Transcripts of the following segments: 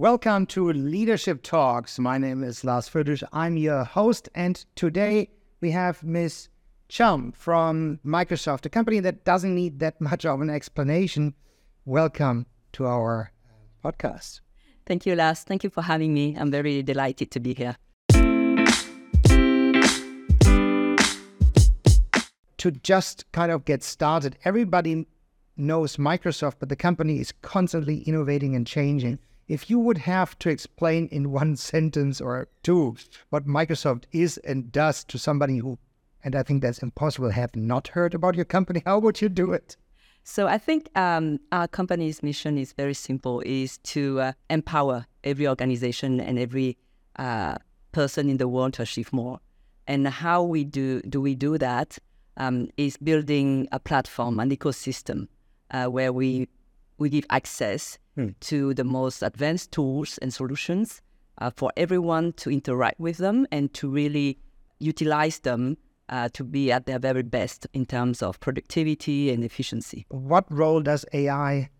Welcome to Leadership Talks. My name is Lars Voedisch. I'm your host, and today we have Miss Trâm from Microsoft, a company that doesn't need that much of an explanation. Welcome to our podcast. Thank you, Lars. Thank you for having me. I'm very delighted to be here. To just kind of get started, everybody knows Microsoft, but the company is constantly innovating and changing. If you would have to explain in one sentence or two what Microsoft is and does to somebody who, and I think that's impossible, have not heard about your company, how would you do it? So I think um, our company's mission is very simple: is to uh, empower every organization and every uh, person in the world to achieve more. And how we do do we do that um, is building a platform, an ecosystem, uh, where we we give access hmm. to the most advanced tools and solutions uh, for everyone to interact with them and to really utilize them uh, to be at their very best in terms of productivity and efficiency. What role does AI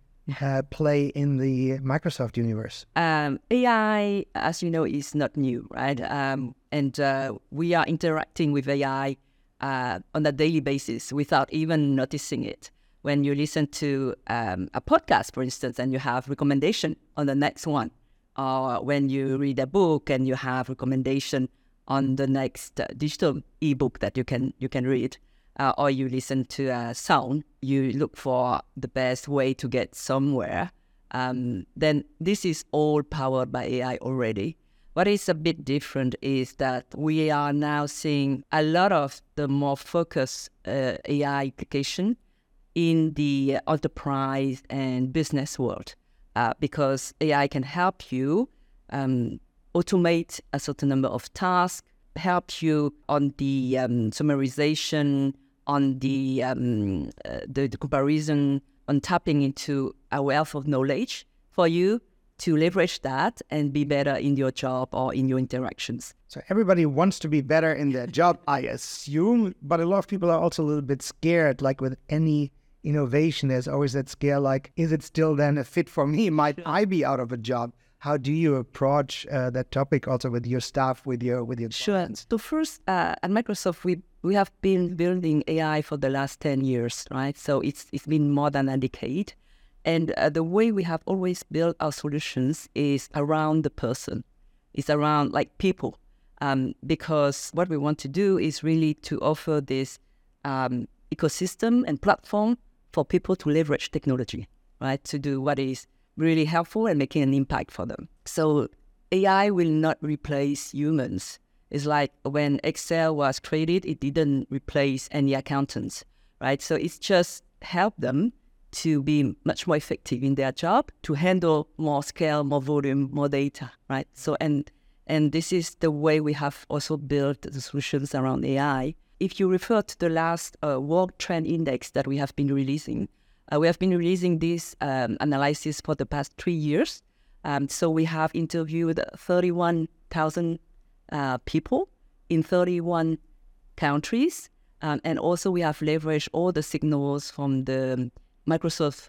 uh, play in the Microsoft universe? Um, AI, as you know, is not new, right? Um, and uh, we are interacting with AI uh, on a daily basis without even noticing it. When you listen to um, a podcast, for instance, and you have recommendation on the next one, or when you read a book and you have recommendation on the next uh, digital ebook that you can you can read, uh, or you listen to a sound, you look for the best way to get somewhere. Um, then this is all powered by AI already. What is a bit different is that we are now seeing a lot of the more focused uh, AI application in the enterprise and business world uh, because AI can help you um, automate a certain number of tasks, help you on the um, summarization, on the, um, uh, the, the comparison, on tapping into a wealth of knowledge for you to leverage that and be better in your job or in your interactions. So everybody wants to be better in their job, I assume, but a lot of people are also a little bit scared, like with any innovation, there's always that scare like, is it still then a fit for me? Might I be out of a job? how do you approach uh, that topic also with your staff with your with your sure clients? so first uh, at microsoft we we have been building ai for the last 10 years right so it's it's been more than a decade and uh, the way we have always built our solutions is around the person it's around like people um, because what we want to do is really to offer this um, ecosystem and platform for people to leverage technology right to do what is really helpful and making an impact for them. So AI will not replace humans. It's like when Excel was created, it didn't replace any accountants, right? So it's just help them to be much more effective in their job, to handle more scale, more volume, more data, right? So and and this is the way we have also built the solutions around AI. If you refer to the last uh, Work Trend Index that we have been releasing, uh, we have been releasing this um, analysis for the past three years. Um, so we have interviewed 31,000 uh, people in 31 countries. Um, and also we have leveraged all the signals from the Microsoft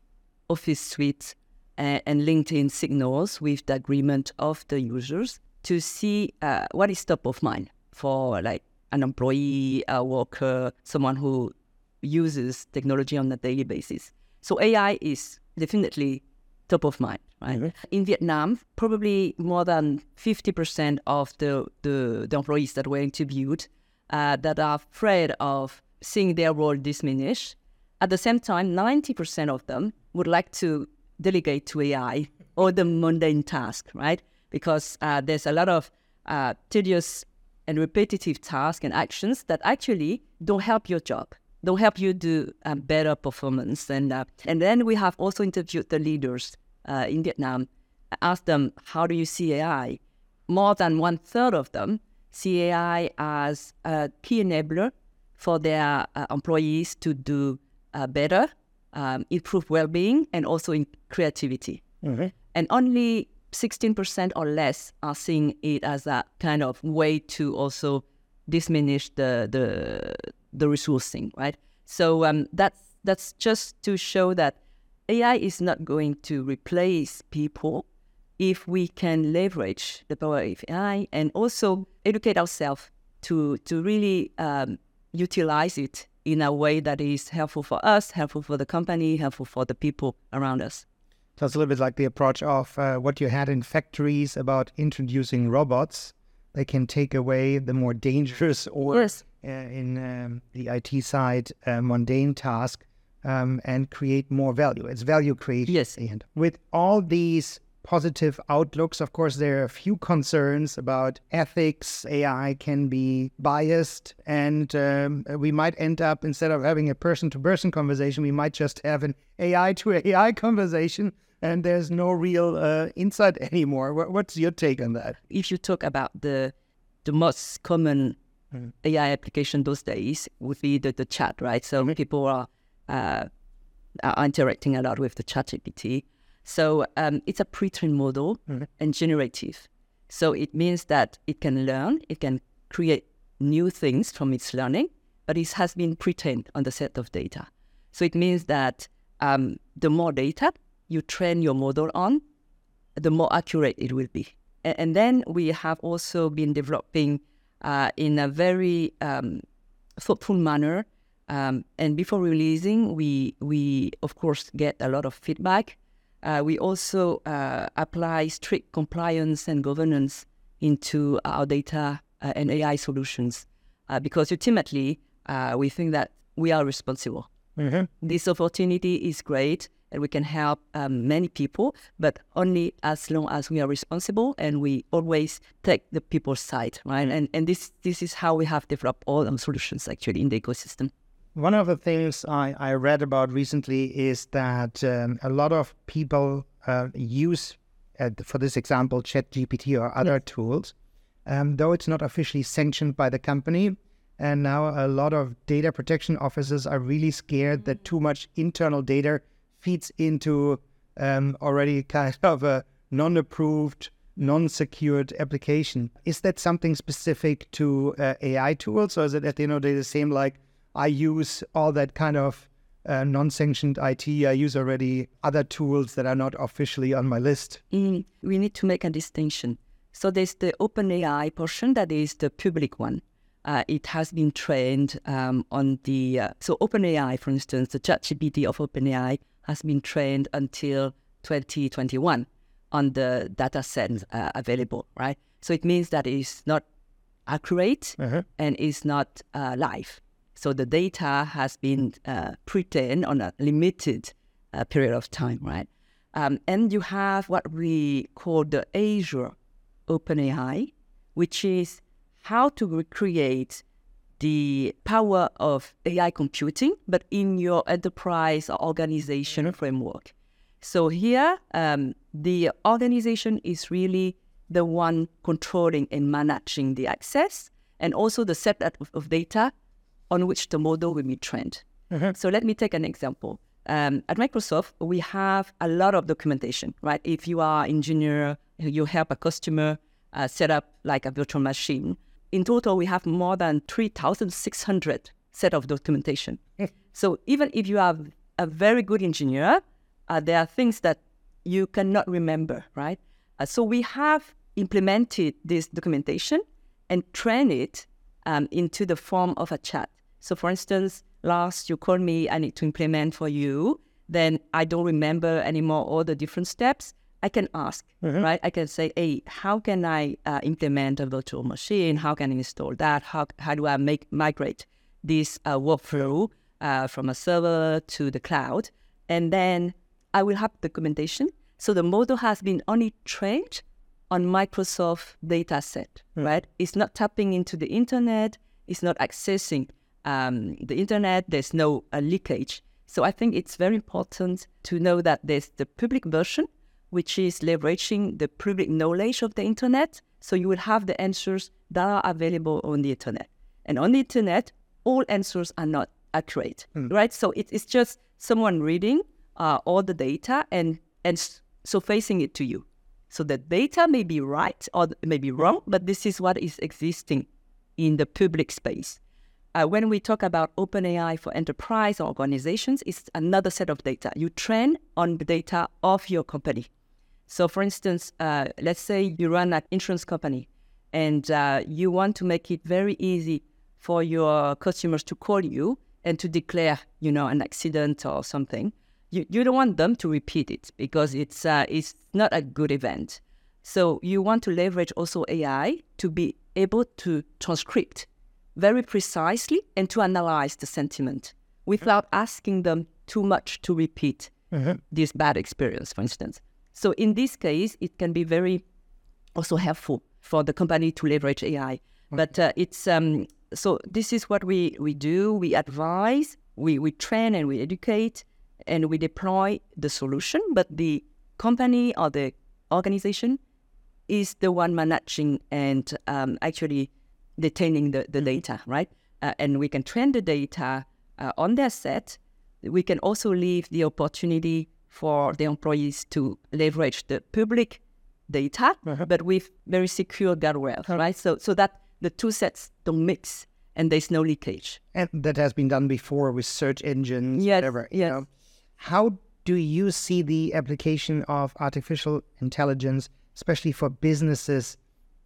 Office suite and, and LinkedIn signals with the agreement of the users to see uh, what is top of mind for like an employee, a worker, someone who uses technology on a daily basis. So AI is definitely top of mind, right? Mm-hmm. In Vietnam, probably more than 50% of the, the, the employees that were interviewed uh, that are afraid of seeing their role diminish. At the same time, 90% of them would like to delegate to AI all the mundane tasks, right? Because uh, there's a lot of uh, tedious and repetitive tasks and actions that actually don't help your job don't help you do um, better performance. And uh, and then we have also interviewed the leaders uh, in Vietnam, asked them how do you see AI. More than one third of them see AI as a key enabler for their uh, employees to do uh, better, um, improve well-being, and also in creativity. Mm-hmm. And only 16% or less are seeing it as a kind of way to also diminish the the the resourcing, right? So um, that's that's just to show that AI is not going to replace people, if we can leverage the power of AI and also educate ourselves to to really um, utilize it in a way that is helpful for us, helpful for the company, helpful for the people around us. So it's a little bit like the approach of uh, what you had in factories about introducing robots. They can take away the more dangerous or Yes. uh, in um, the IT side uh, mundane task um, and create more value. It's value creation. Yes. And with all these positive outlooks, of course, there are a few concerns about ethics. AI can be biased, and um, we might end up instead of having a person-to-person conversation, we might just have an AI to AI conversation. And there's no real uh, insight anymore. What's your take on that? If you talk about the the most common AI application those days would be the, the chat, right? So people are, uh, are interacting a lot with the ChatGPT. So um, it's a pre-trained model and generative. So it means that it can learn, it can create new things from its learning, but it has been pre-trained on the set of data. So it means that um, the more data you train your model on, the more accurate it will be. A- And then we have also been developing uh, in a very um, thoughtful manner. Um, and before releasing, we we of course get a lot of feedback. Uh, we also uh, apply strict compliance and governance into our data uh, and AI solutions uh, because ultimately uh, we think that we are responsible this opportunity is great and we can help um, many people, but only as long as we are responsible and we always take the people's side, right? And and this this is how we have developed all our solutions actually in the ecosystem. One of the things I, I read about recently is that um, a lot of people uh, use, uh, for this example, ChatGPT or other tools, um, though it's not officially sanctioned by the company. And now a lot of data protection officers are really scared that too much internal data feeds into um, already kind of a non approved, non secured application. Is that something specific to uh, AI tools, or is it at the end of the day the same like I use all that kind of uh, non sanctioned IT? I use already other tools that are not officially on my list. Mm, we need to make a distinction. So there's the OpenAI portion that is the public one. Uh, it has been trained um, on the uh, so OpenAI, for instance, the ChatGPT of OpenAI has been trained until 2021 on the data sets uh, available, right? So it means that it's not accurate and it's not uh, live. So the data has been uh, pre-trained on a limited uh, period of time, right? Um, and you have what we call the Azure OpenAI, which is how to recreate the power of AI computing, but in your enterprise or organization framework. So here, um, the organization is really the one controlling and managing the access and also the set of, of data on which the model will be trained. So let me take an example. Um, at Microsoft, we have a lot of documentation, right? If you are engineer, you help a customer uh, set up like a virtual machine. In total, we have more than 3,600 set of documentation. so even if you are a very good engineer, uh, there are things that you cannot remember, right? Uh, so we have implemented this documentation and trained it um, into the form of a chat. So, for instance, last you called me, I need to implement for you. Then I don't remember anymore all the different steps. I can ask, right? I can say, hey, how can I uh, implement a virtual machine? How can I install that? How, how do I make migrate this uh, workflow uh, from a server to the cloud? And then I will have documentation. So the model has been only trained on Microsoft data set, right? It's not tapping into the internet. It's not accessing um, the internet. There's no uh, leakage. So I think it's very important to know that there's the public version, which is leveraging the public knowledge of the internet. So you will have the answers that are available on the internet. And on the internet, all answers are not accurate, right? So it, it's just someone reading uh, all the data and and s- surfacing it to you. So the data may be right or may be wrong, but this is what is existing in the public space. Uh, when we talk about OpenAI for enterprise or organizations, it's another set of data. You train on the data of your company. So, for instance, uh, let's say you run an insurance company and uh, you want to make it very easy for your customers to call you and to declare, you know, an accident or something. You, you don't want them to repeat it because it's uh, it's not a good event. So you want to leverage also AI to be able to transcript very precisely and to analyze the sentiment without asking them too much to repeat this bad experience, for instance. So in this case, it can be very also helpful for the company to leverage AI. But uh, it's um, so this is what we, we do. We advise, we, we train and we educate, and we deploy the solution. But the company or the organization is the one managing and um, actually detaining the, the data, right? Uh, and we can train the data uh, on their set. We can also leave the opportunity for the employees to leverage the public data, Uh-huh. but with very secure guardrails, right? So, so that the two sets don't mix and there's no leakage. And that has been done before with search engines, Yes, whatever. you yes. know. How do you see the application of artificial intelligence, especially for businesses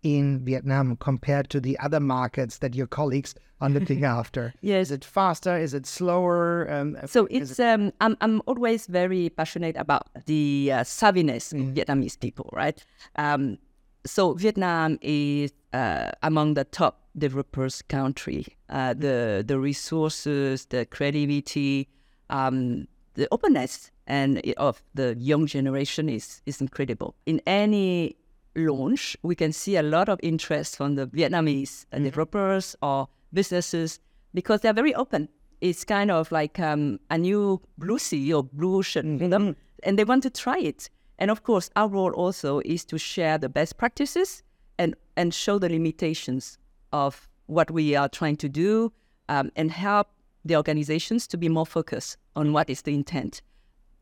in Vietnam, compared to the other markets that your colleagues are looking after? Yes. Is it faster? Is it slower? Um, So is it's um, I'm I'm always very passionate about the uh, savviness of Vietnamese people, right? Um, so Vietnam is uh, among the top developers country. Uh, the the resources, the creativity, um, the openness, and of the young generation is is incredible. In any launch, we can see a lot of interest from the Vietnamese uh, developers or businesses because they're very open. It's kind of like um, a new blue sea or blue ocean, you know, and they want to try it. And of course, our role also is to share the best practices and and show the limitations of what we are trying to do um, and help the organizations to be more focused on what is the intent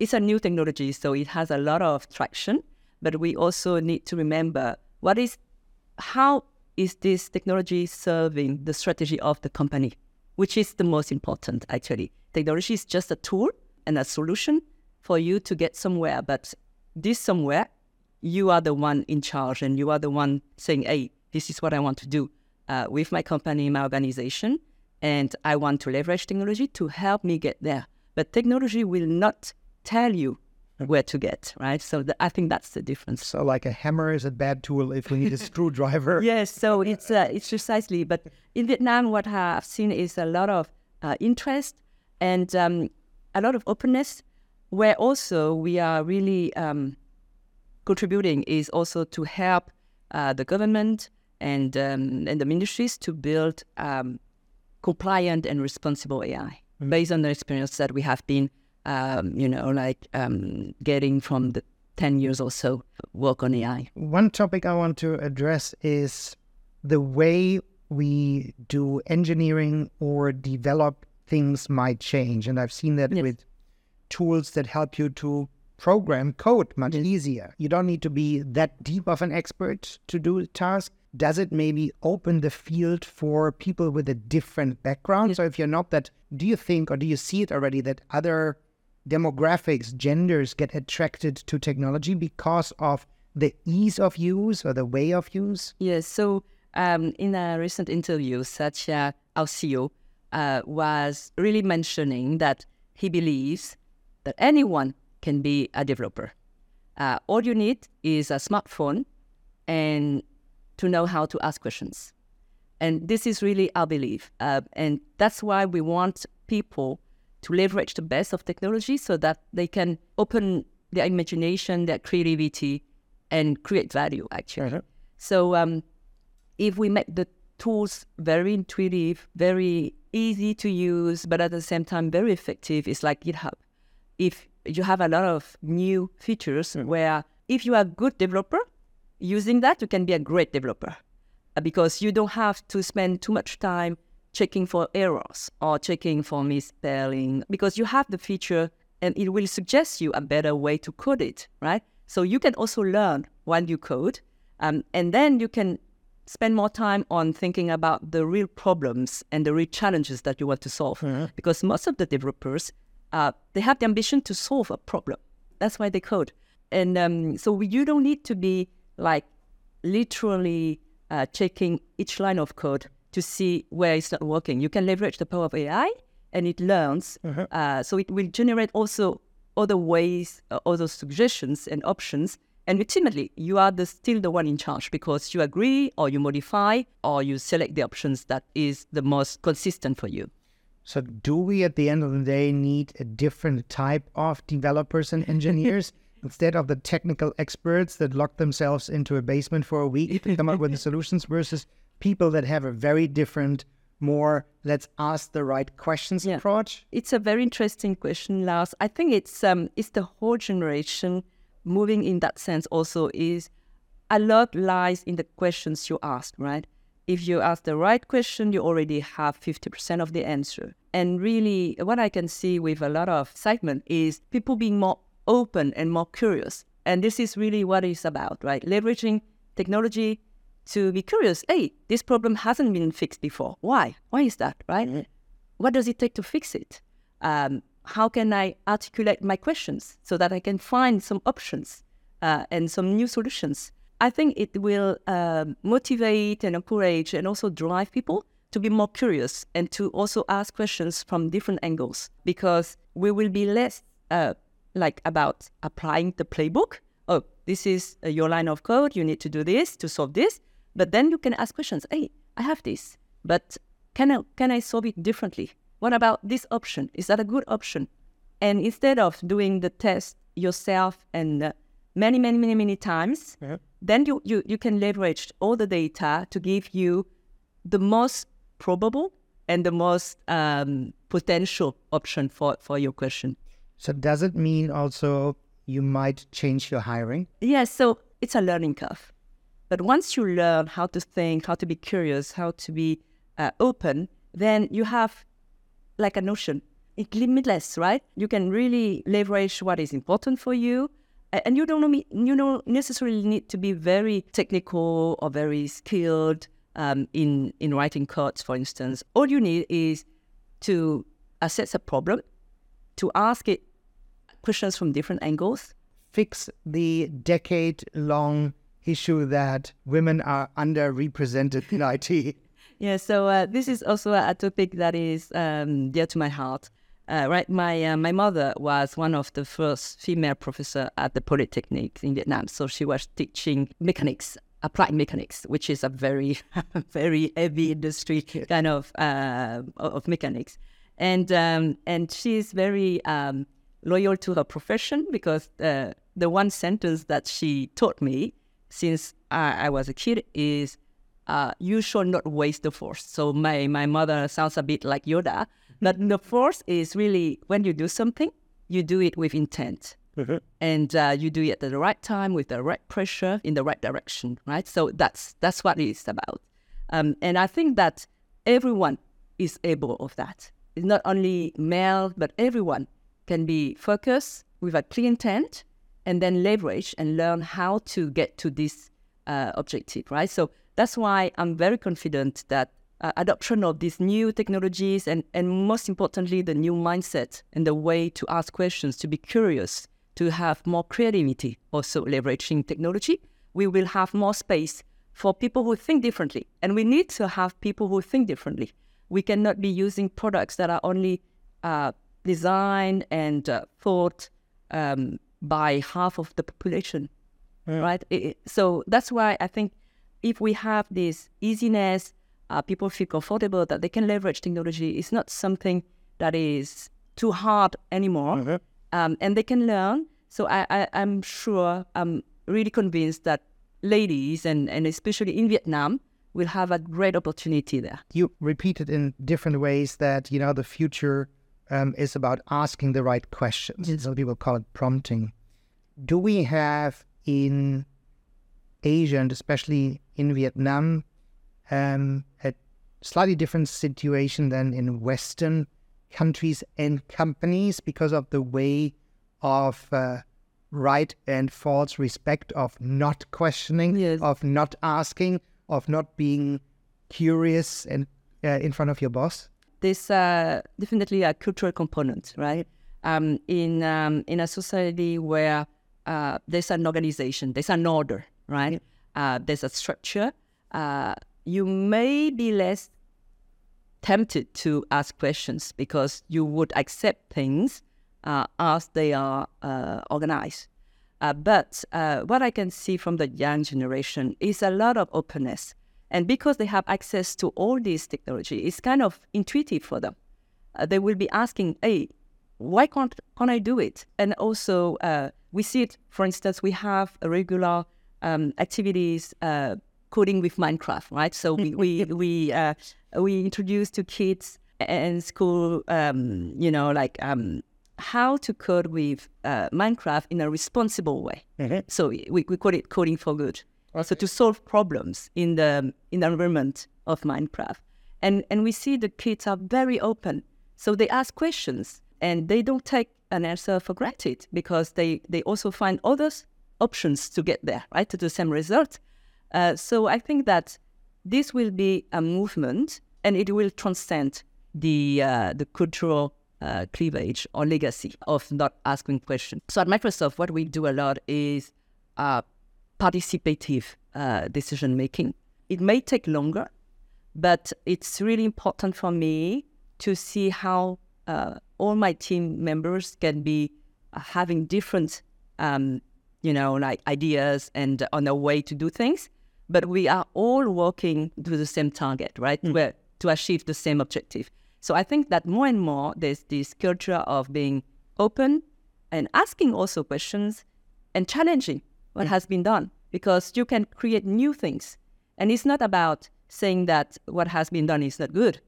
it's a new technology, so it has a lot of traction. But we also need to remember what is, how is this technology serving the strategy of the company, which is the most important actually. Technology is just a tool and a solution for you to get somewhere, but this somewhere, you are the one in charge and you are the one saying, "Hey, this is what I want to do uh, with my company, my organization, and I want to leverage technology to help me get there." But technology will not tell you where to get, right? So I think that's the difference. so like a hammer is a bad tool if we need a screwdriver. Yes, so it's uh, it's precisely. But in Vietnam, what I've seen is a lot of uh, interest and um, a lot of openness. Where also we are really um, contributing is also to help uh, the government and um, and the ministries to build um, compliant and responsible AI based on the experience that we have been, um, you know, like um, getting from the ten years or so work on AI. One topic I want to address is the way we do engineering or develop things might change. And I've seen that Yes. with tools that help you to program code much easier. You don't need to be that deep of an expert to do the task. Does it maybe open the field for people with a different background? So if you're not that, do you think or do you see it already that other demographics, genders get attracted to technology because of the ease of use or the way of use? Yes. So um, in a recent interview, Satya, our CEO, uh, was really mentioning that he believes that anyone can be a developer. Uh, all you need is a smartphone and to know how to ask questions. And this is really our belief. Uh, and that's why we want people to leverage the best of technology so that they can open their imagination, their creativity, and create value, actually. So um, if we make the tools very intuitive, very easy to use, but at the same time very effective, it's like GitHub. If you have a lot of new features where if you are a good developer, using that, you can be a great developer uh, because you don't have to spend too much time checking for errors or checking for misspelling because you have the feature and it will suggest you a better way to code it, right? So you can also learn while you code, um, and then you can spend more time on thinking about the real problems and the real challenges that you want to solve. Because most of the developers, uh, they have the ambition to solve a problem. That's why they code. and um, so you don't need to be like literally uh, checking each line of code to see where it's not working. You can leverage the power of AI, and it learns. Uh-huh. Uh, so it will generate also other ways, uh, other suggestions and options. And ultimately, you are the, still the one in charge because you agree, or you modify, or you select the options that is the most consistent for you. So, do we at the end of the day need a different type of developers and engineers instead of the technical experts that lock themselves into a basement for a week to come up with the solutions versus people that have a very different, more let's ask the right questions Yeah. approach? It's a very interesting question, Lars. I think it's um it's the whole generation moving in that sense also is a lot lies in the questions you ask, right? If you ask the right question, you already have 50% of the answer. And really what I can see with a lot of excitement is people being more open and more curious. And this is really what it's about, right? Leveraging technology to be curious. Hey, this problem hasn't been fixed before. Why? Why is that, right? what does it take to fix it? Um, how can I articulate my questions so that I can find some options uh, and some new solutions? I think it will um, motivate and encourage and also drive people to be more curious and to also ask questions from different angles because we will be less uh, like about applying the playbook. Oh, this is uh, your line of code. You need to do this to solve this. But then you can ask questions. Hey, I have this, but can I can I solve it differently? What about this option? Is that a good option? And instead of doing the test yourself and uh, many many many many times, then you, you you can leverage all the data to give you the most probable and the most um, potential option for for your question. So, does it mean also you might change your hiring? Yeah, so it's a learning curve. But once you learn how to think, how to be curious, how to be uh, open, then you have like a notion. It's limitless, right? You can really leverage what is important for you. And you don't, you don't necessarily need to be very technical or very skilled um, in, in writing codes, for instance. All you need is to assess a problem, to ask it questions from different angles, Fix the decade long issue that women are underrepresented in IT. Yeah, so uh, this is also a topic that is um, dear to my heart. Uh, right, my uh, my mother was one of the first female professor at the Polytechnic in Vietnam. So she was teaching mechanics, applied mechanics, which is a very very heavy industry kind of uh, of mechanics, and um, and she's very um, loyal to her profession because uh, the one sentence that she taught me since I, I was a kid is uh, you should not waste the force. So my, my mother sounds a bit like Yoda, but the force is really when you do something, you do it with intent. And uh, you do it at the right time with the right pressure in the right direction, right? So that's that's what it is about. Um, and I think that everyone is able of that. It's not only male, but everyone can be focused with a clear intent and then leverage and learn how to get to this uh, objective, right? So that's why I'm very confident that uh, adoption of these new technologies and, and most importantly, the new mindset and the way to ask questions, to be curious, to have more creativity, also leveraging technology, we will have more space for people who think differently. And we need to have people who think differently. We cannot be using products that are only uh, designed and uh, thought um, by half of the population, right? It- so that's why I think if we have this easiness, uh, people feel comfortable that they can leverage technology. It's not something that is too hard anymore, um, and they can learn. So I, I, I'm sure, I'm really convinced that ladies and, and especially in Vietnam will have a great opportunity there. You repeated in different ways that, you know, the future um, is about asking the right questions. Some people call it prompting. Do we have in Asia and especially in Vietnam um, a slightly different situation than in Western countries and companies because of the way of uh, right and false respect of not questioning, Yes. of not asking, of not being curious and uh, in front of your boss? There's uh, definitely a cultural component, right? Um, in um, in a society where uh, there's an organization, there's an order, right? Uh, there's a structure. Uh, you may be less tempted to ask questions because you would accept things uh, as they are uh, organized. Uh, but uh, what I can see from the young generation is a lot of openness. And because they have access to all these technology, it's kind of intuitive for them. Uh, they will be asking, hey, why can't, can't I do it? And also, uh, we see it, for instance, we have regular um, activities coding with Minecraft, right? So we, we, we we introduce to kids in school, um, you know, like um, how to code with uh, Minecraft in a responsible way. Mm-hmm. So we, we call it coding for good. So to solve problems in the in the environment of Minecraft, and and we see the kids are very open. So they ask questions and they don't take an answer for granted because they they also find other options to get there, right, to the same result. Uh, so I think that this will be a movement and it will transcend the uh, the cultural uh, cleavage or legacy of not asking questions. So at Microsoft, what we do a lot is uh, participative uh, decision making. It may take longer, but it's really important for me to see how uh, all my team members can be uh, having different, um, you know, like ideas and on a way to do things but we are all working to the same target, right? Mm. Where to achieve the same objective. So I think that more and more there's this culture of being open and asking also questions and challenging what has been done because you can create new things. And it's not about saying that what has been done is not good.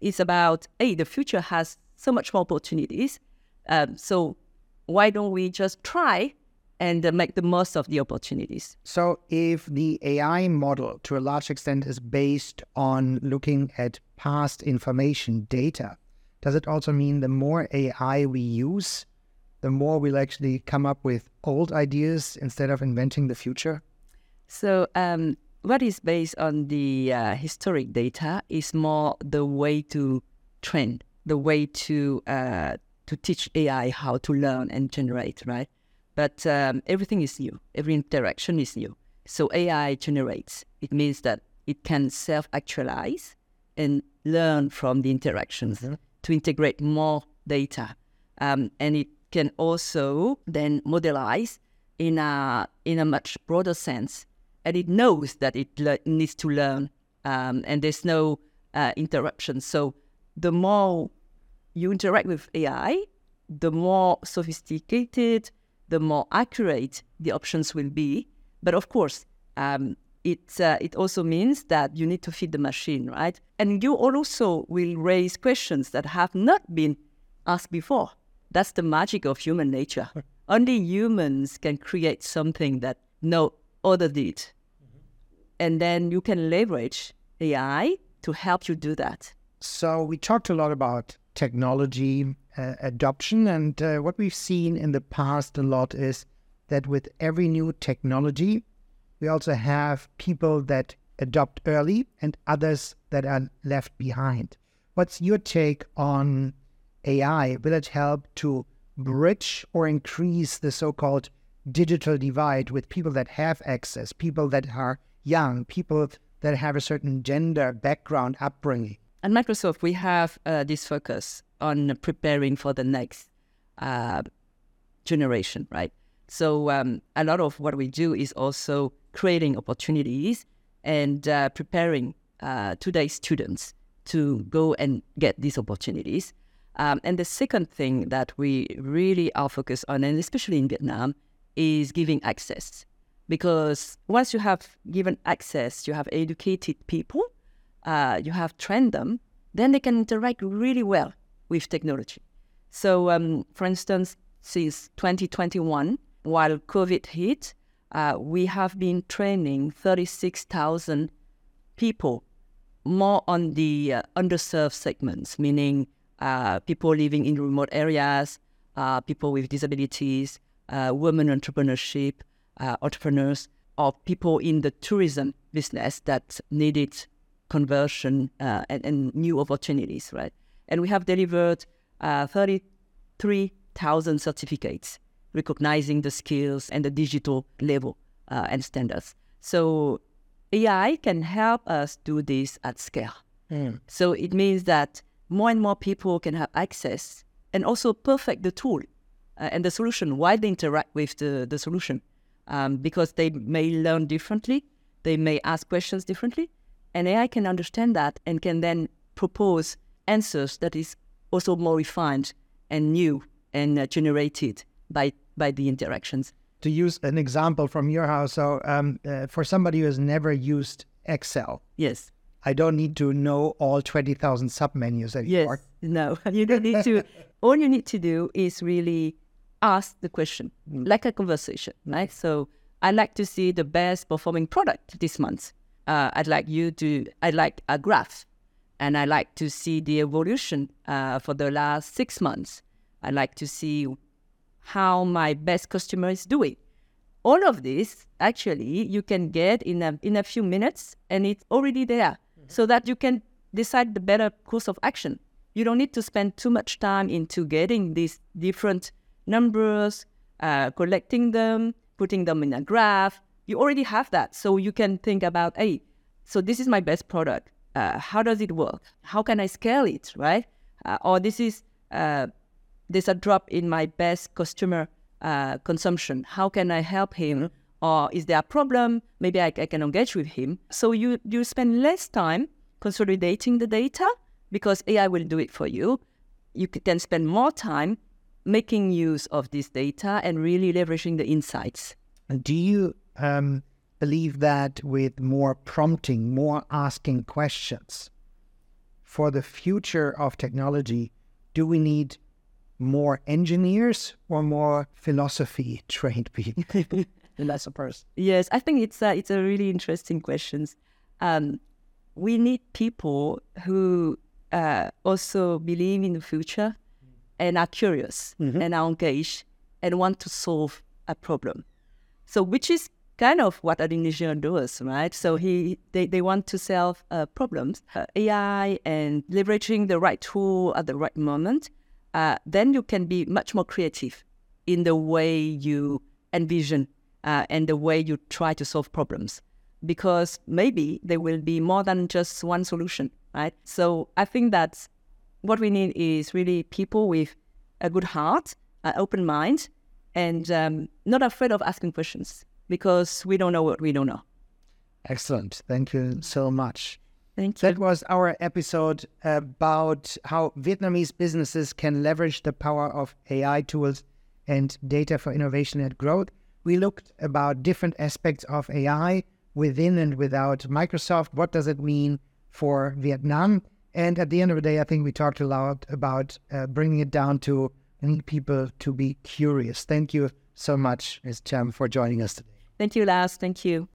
It's about, hey, the future has so much more opportunities. Um, so why don't we just try and uh, make the most of the opportunities. So, if the AI model to a large extent is based on looking at past information data, does it also mean the more AI we use, the more we'll actually come up with old ideas instead of inventing the future? So, um, what is based on the uh, historic data is more the way to train, the way to uh, to teach AI how to learn and generate, right? But um, everything is new. Every interaction is new. So AI generates. It means that it can self-actualize and learn from the interactions mm-hmm. to integrate more data. Um, and it can also then modelize in a in a much broader sense. And it knows that it le- needs to learn, um, and there's no uh, interruption. So the more you interact with AI, the more sophisticated, the more accurate the options will be. But of course, um, it uh, it also means that you need to feed the machine, right? And you also will raise questions that have not been asked before. That's the magic of human nature. Only humans can create something that no other did. Mm-hmm. And then you can leverage AI to help you do that. So we talked a lot about technology uh, adoption. And uh, what we've seen in the past a lot is that with every new technology, we also have people that adopt early and others that are left behind. What's your take on AI? Will it help to bridge or increase the so called digital divide with people that have access, people that are young, people that have a certain gender background upbringing? At Microsoft, we have uh, this focus on preparing for the next uh, generation, right? So um, a lot of what we do is also creating opportunities and uh, preparing uh, today's students to go and get these opportunities. Um, and the second thing that we really are focused on, and especially in Vietnam, is giving access. Because once you have given access, you have educated people, uh, you have trained them, then they can interact really well with technology. So, um, for instance, since 2021, while COVID hit, uh, we have been training 36,000 people more on the uh, underserved segments, meaning uh, people living in remote areas, uh, people with disabilities, uh, women entrepreneurship, uh, entrepreneurs, or people in the tourism business that needed conversion and, and new opportunities, right? and we have delivered uh, 33,000 certificates recognizing the skills and the digital level uh, and standards. So AI can help us do this at scale. Mm. So it means that more and more people can have access and also perfect the tool uh, and the solution while they interact with the, the solution um, because they may learn differently, they may ask questions differently, and AI can understand that and can then propose answers that is also more refined and new and uh, generated by by the interactions. To use an example from your house, so um, uh, for somebody who has never used Excel, Yes. I don't need to know all twenty thousand submenus anymore. Yes. No, you don't need to. all you need to do is really ask the question, like a conversation, right? So I'd like to see the best performing product this month. Uh, I'd like you to. I'd like a graph, and I'd like to see the evolution uh, for the last six months. I'd like to see how my best customer is doing. All of this actually you can get in a in a few minutes, and it's already there, so that you can decide the better course of action. You don't need to spend too much time into getting these different numbers, uh, collecting them, putting them in a graph. You already have that, so you can think about, hey, so this is my best product. Uh, how does it work? How can I scale it, right? Uh, or this is uh, there's a drop in my best customer uh, consumption. How can I help him? Or is there a problem? Maybe I, I can engage with him. So you you spend less time consolidating the data because AI will do it for you. You can spend more time making use of this data and really leveraging the insights. And do you um, believe that with more prompting, more asking questions for the future of technology, do we need more engineers or more philosophy trained people? philosophers. Yes, I think it's a, it's a really interesting question. Um, we need people who uh, also believe in the future and are curious and are engaged and want to solve a problem. So, which is kind of what an engineer does, right? So he they, they want to solve uh, problems, uh, AI and leveraging the right tool at the right moment. Uh, then you can be much more creative in the way you envision uh, and the way you try to solve problems because maybe there will be more than just one solution, right? So I think that what we need is really people with a good heart, an open mind, and um, not afraid of asking questions because we don't know what we don't know. Excellent. Thank you so much. Thank you. That was our episode about how Vietnamese businesses can leverage the power of AI tools and data for innovation and growth. We looked about different aspects of AI within and without Microsoft. What does it mean for Vietnam? And at the end of the day, I think we talked a lot about uh, bringing it down to people to be curious. Thank you so much, Ms. Trâm, for joining us today. Thank you, Lars. Thank you.